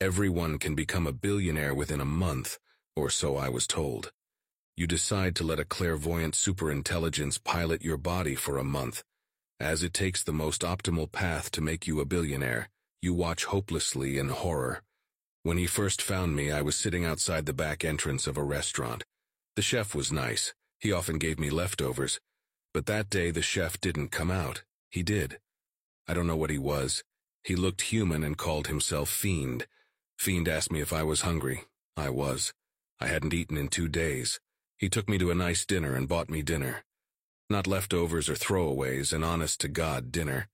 Everyone can become a billionaire within a month, or so I was told. You decide to let a clairvoyant superintelligence pilot your body for a month. As it takes the most optimal path to make you a billionaire, you watch hopelessly in horror. When he first found me, I was sitting outside the back entrance of a restaurant. The chef was nice. He often gave me leftovers. But that day the chef didn't come out. He did. I don't know what he was. He looked human and called himself Fiend. Fiend asked me if I was hungry. I was. I hadn't eaten in two days. He took me to a nice dinner and bought me dinner. Not leftovers or throwaways, an honest-to-God dinner.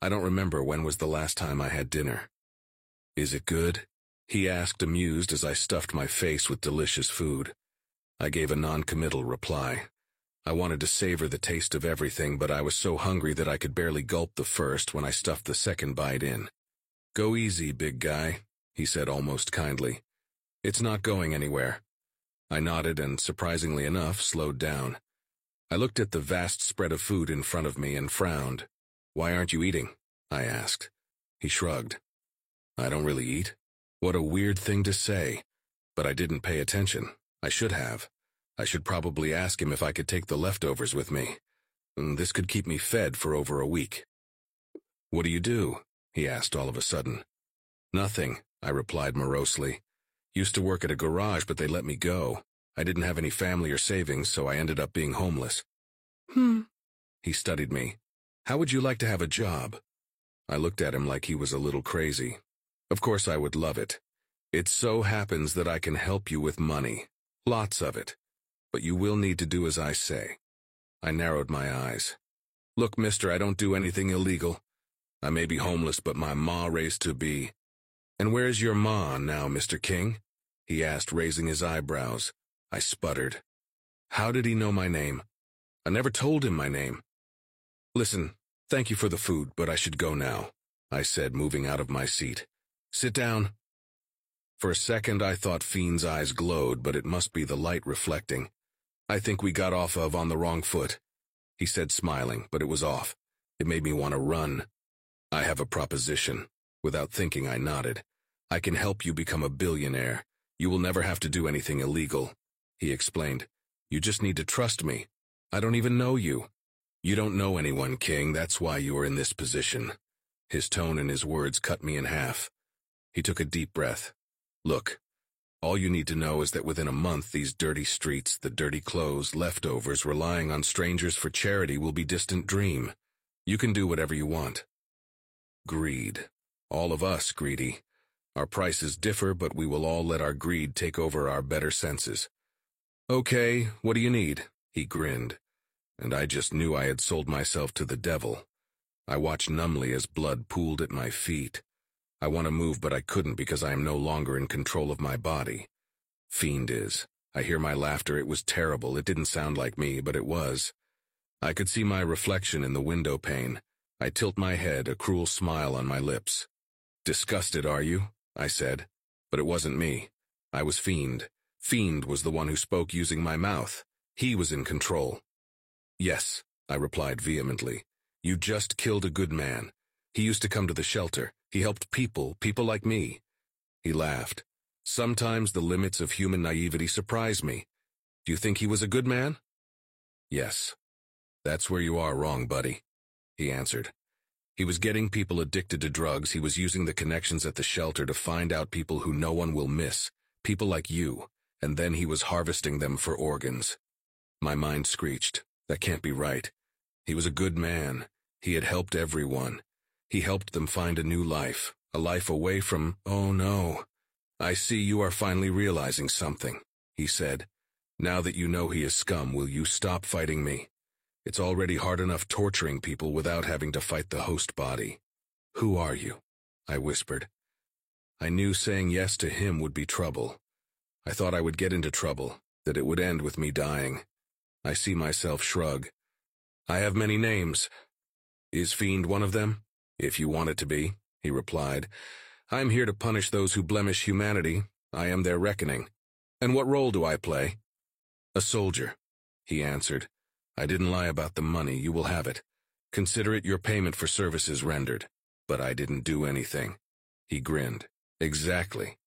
I don't remember when was the last time I had dinner. Is it good? He asked, amused as I stuffed my face with delicious food. I gave a non-committal reply. I wanted to savor the taste of everything, but I was so hungry that I could barely gulp the first when I stuffed the second bite in. Go easy, big guy, he said almost kindly. It's not going anywhere. I nodded and, surprisingly enough, slowed down. I looked at the vast spread of food in front of me and frowned. Why aren't you eating? I asked. He shrugged. I don't really eat. What a weird thing to say. But I didn't pay attention. I should have. I should probably ask him if I could take the leftovers with me. Mm, this could keep me fed for over a week. What do you do? he asked all of a sudden. Nothing, I replied morosely. Used to work at a garage, but they let me go. I didn't have any family or savings, so I ended up being homeless. Hmm. He studied me. How would you like to have a job? I looked at him like he was a little crazy. Of course I would love it. It so happens that I can help you with money. Lots of it but you will need to do as I say. I narrowed my eyes. Look, mister, I don't do anything illegal. I may be homeless, but my ma raised to be. And where's your ma now, Mr. King? He asked, raising his eyebrows. I sputtered. How did he know my name? I never told him my name. Listen, thank you for the food, but I should go now, I said, moving out of my seat. Sit down. For a second I thought Fiend's eyes glowed, but it must be the light reflecting. I think we got off of on the wrong foot, he said smiling, but it was off. It made me want to run. I have a proposition. Without thinking, I nodded. I can help you become a billionaire. You will never have to do anything illegal, he explained. You just need to trust me. I don't even know you. You don't know anyone, King, that's why you are in this position. His tone and his words cut me in half. He took a deep breath. Look, all you need to know is that within a month these dirty streets, the dirty clothes, leftovers, relying on strangers for charity will be distant dream. You can do whatever you want. Greed. All of us greedy. Our prices differ, but we will all let our greed take over our better senses. Okay, what do you need? He grinned. And I just knew I had sold myself to the devil. I watched numbly as blood pooled at my feet. I want to move, but I couldn't because I am no longer in control of my body. Fiend is. I hear my laughter. It was terrible. It didn't sound like me, but it was. I could see my reflection in the window pane. I tilt my head, a cruel smile on my lips. Disgusted, are you? I said. But it wasn't me. I was Fiend. Fiend was the one who spoke using my mouth. He was in control. Yes, I replied vehemently. You just killed a good man. He used to come to the shelter. He helped people, people like me. He laughed. Sometimes the limits of human naivety surprise me. Do you think he was a good man? Yes. That's where you are wrong, buddy, he answered. He was getting people addicted to drugs. He was using the connections at the shelter to find out people who no one will miss, people like you, and then he was harvesting them for organs. My mind screeched. That can't be right. He was a good man. He had helped everyone. He helped them find a new life, a life away from, oh no. I see you are finally realizing something, he said. Now that you know he is scum, will you stop fighting me? It's already hard enough torturing people without having to fight the host body. Who are you? I whispered. I knew saying yes to him would be trouble. I thought I would get into trouble, that it would end with me dying. I see myself shrug. I have many names. Is Fiend one of them? If you want it to be, he replied. I am here to punish those who blemish humanity. I am their reckoning. And what role do I play? A soldier, he answered. I didn't lie about the money, you will have it. Consider it your payment for services rendered. But I didn't do anything. He grinned. Exactly.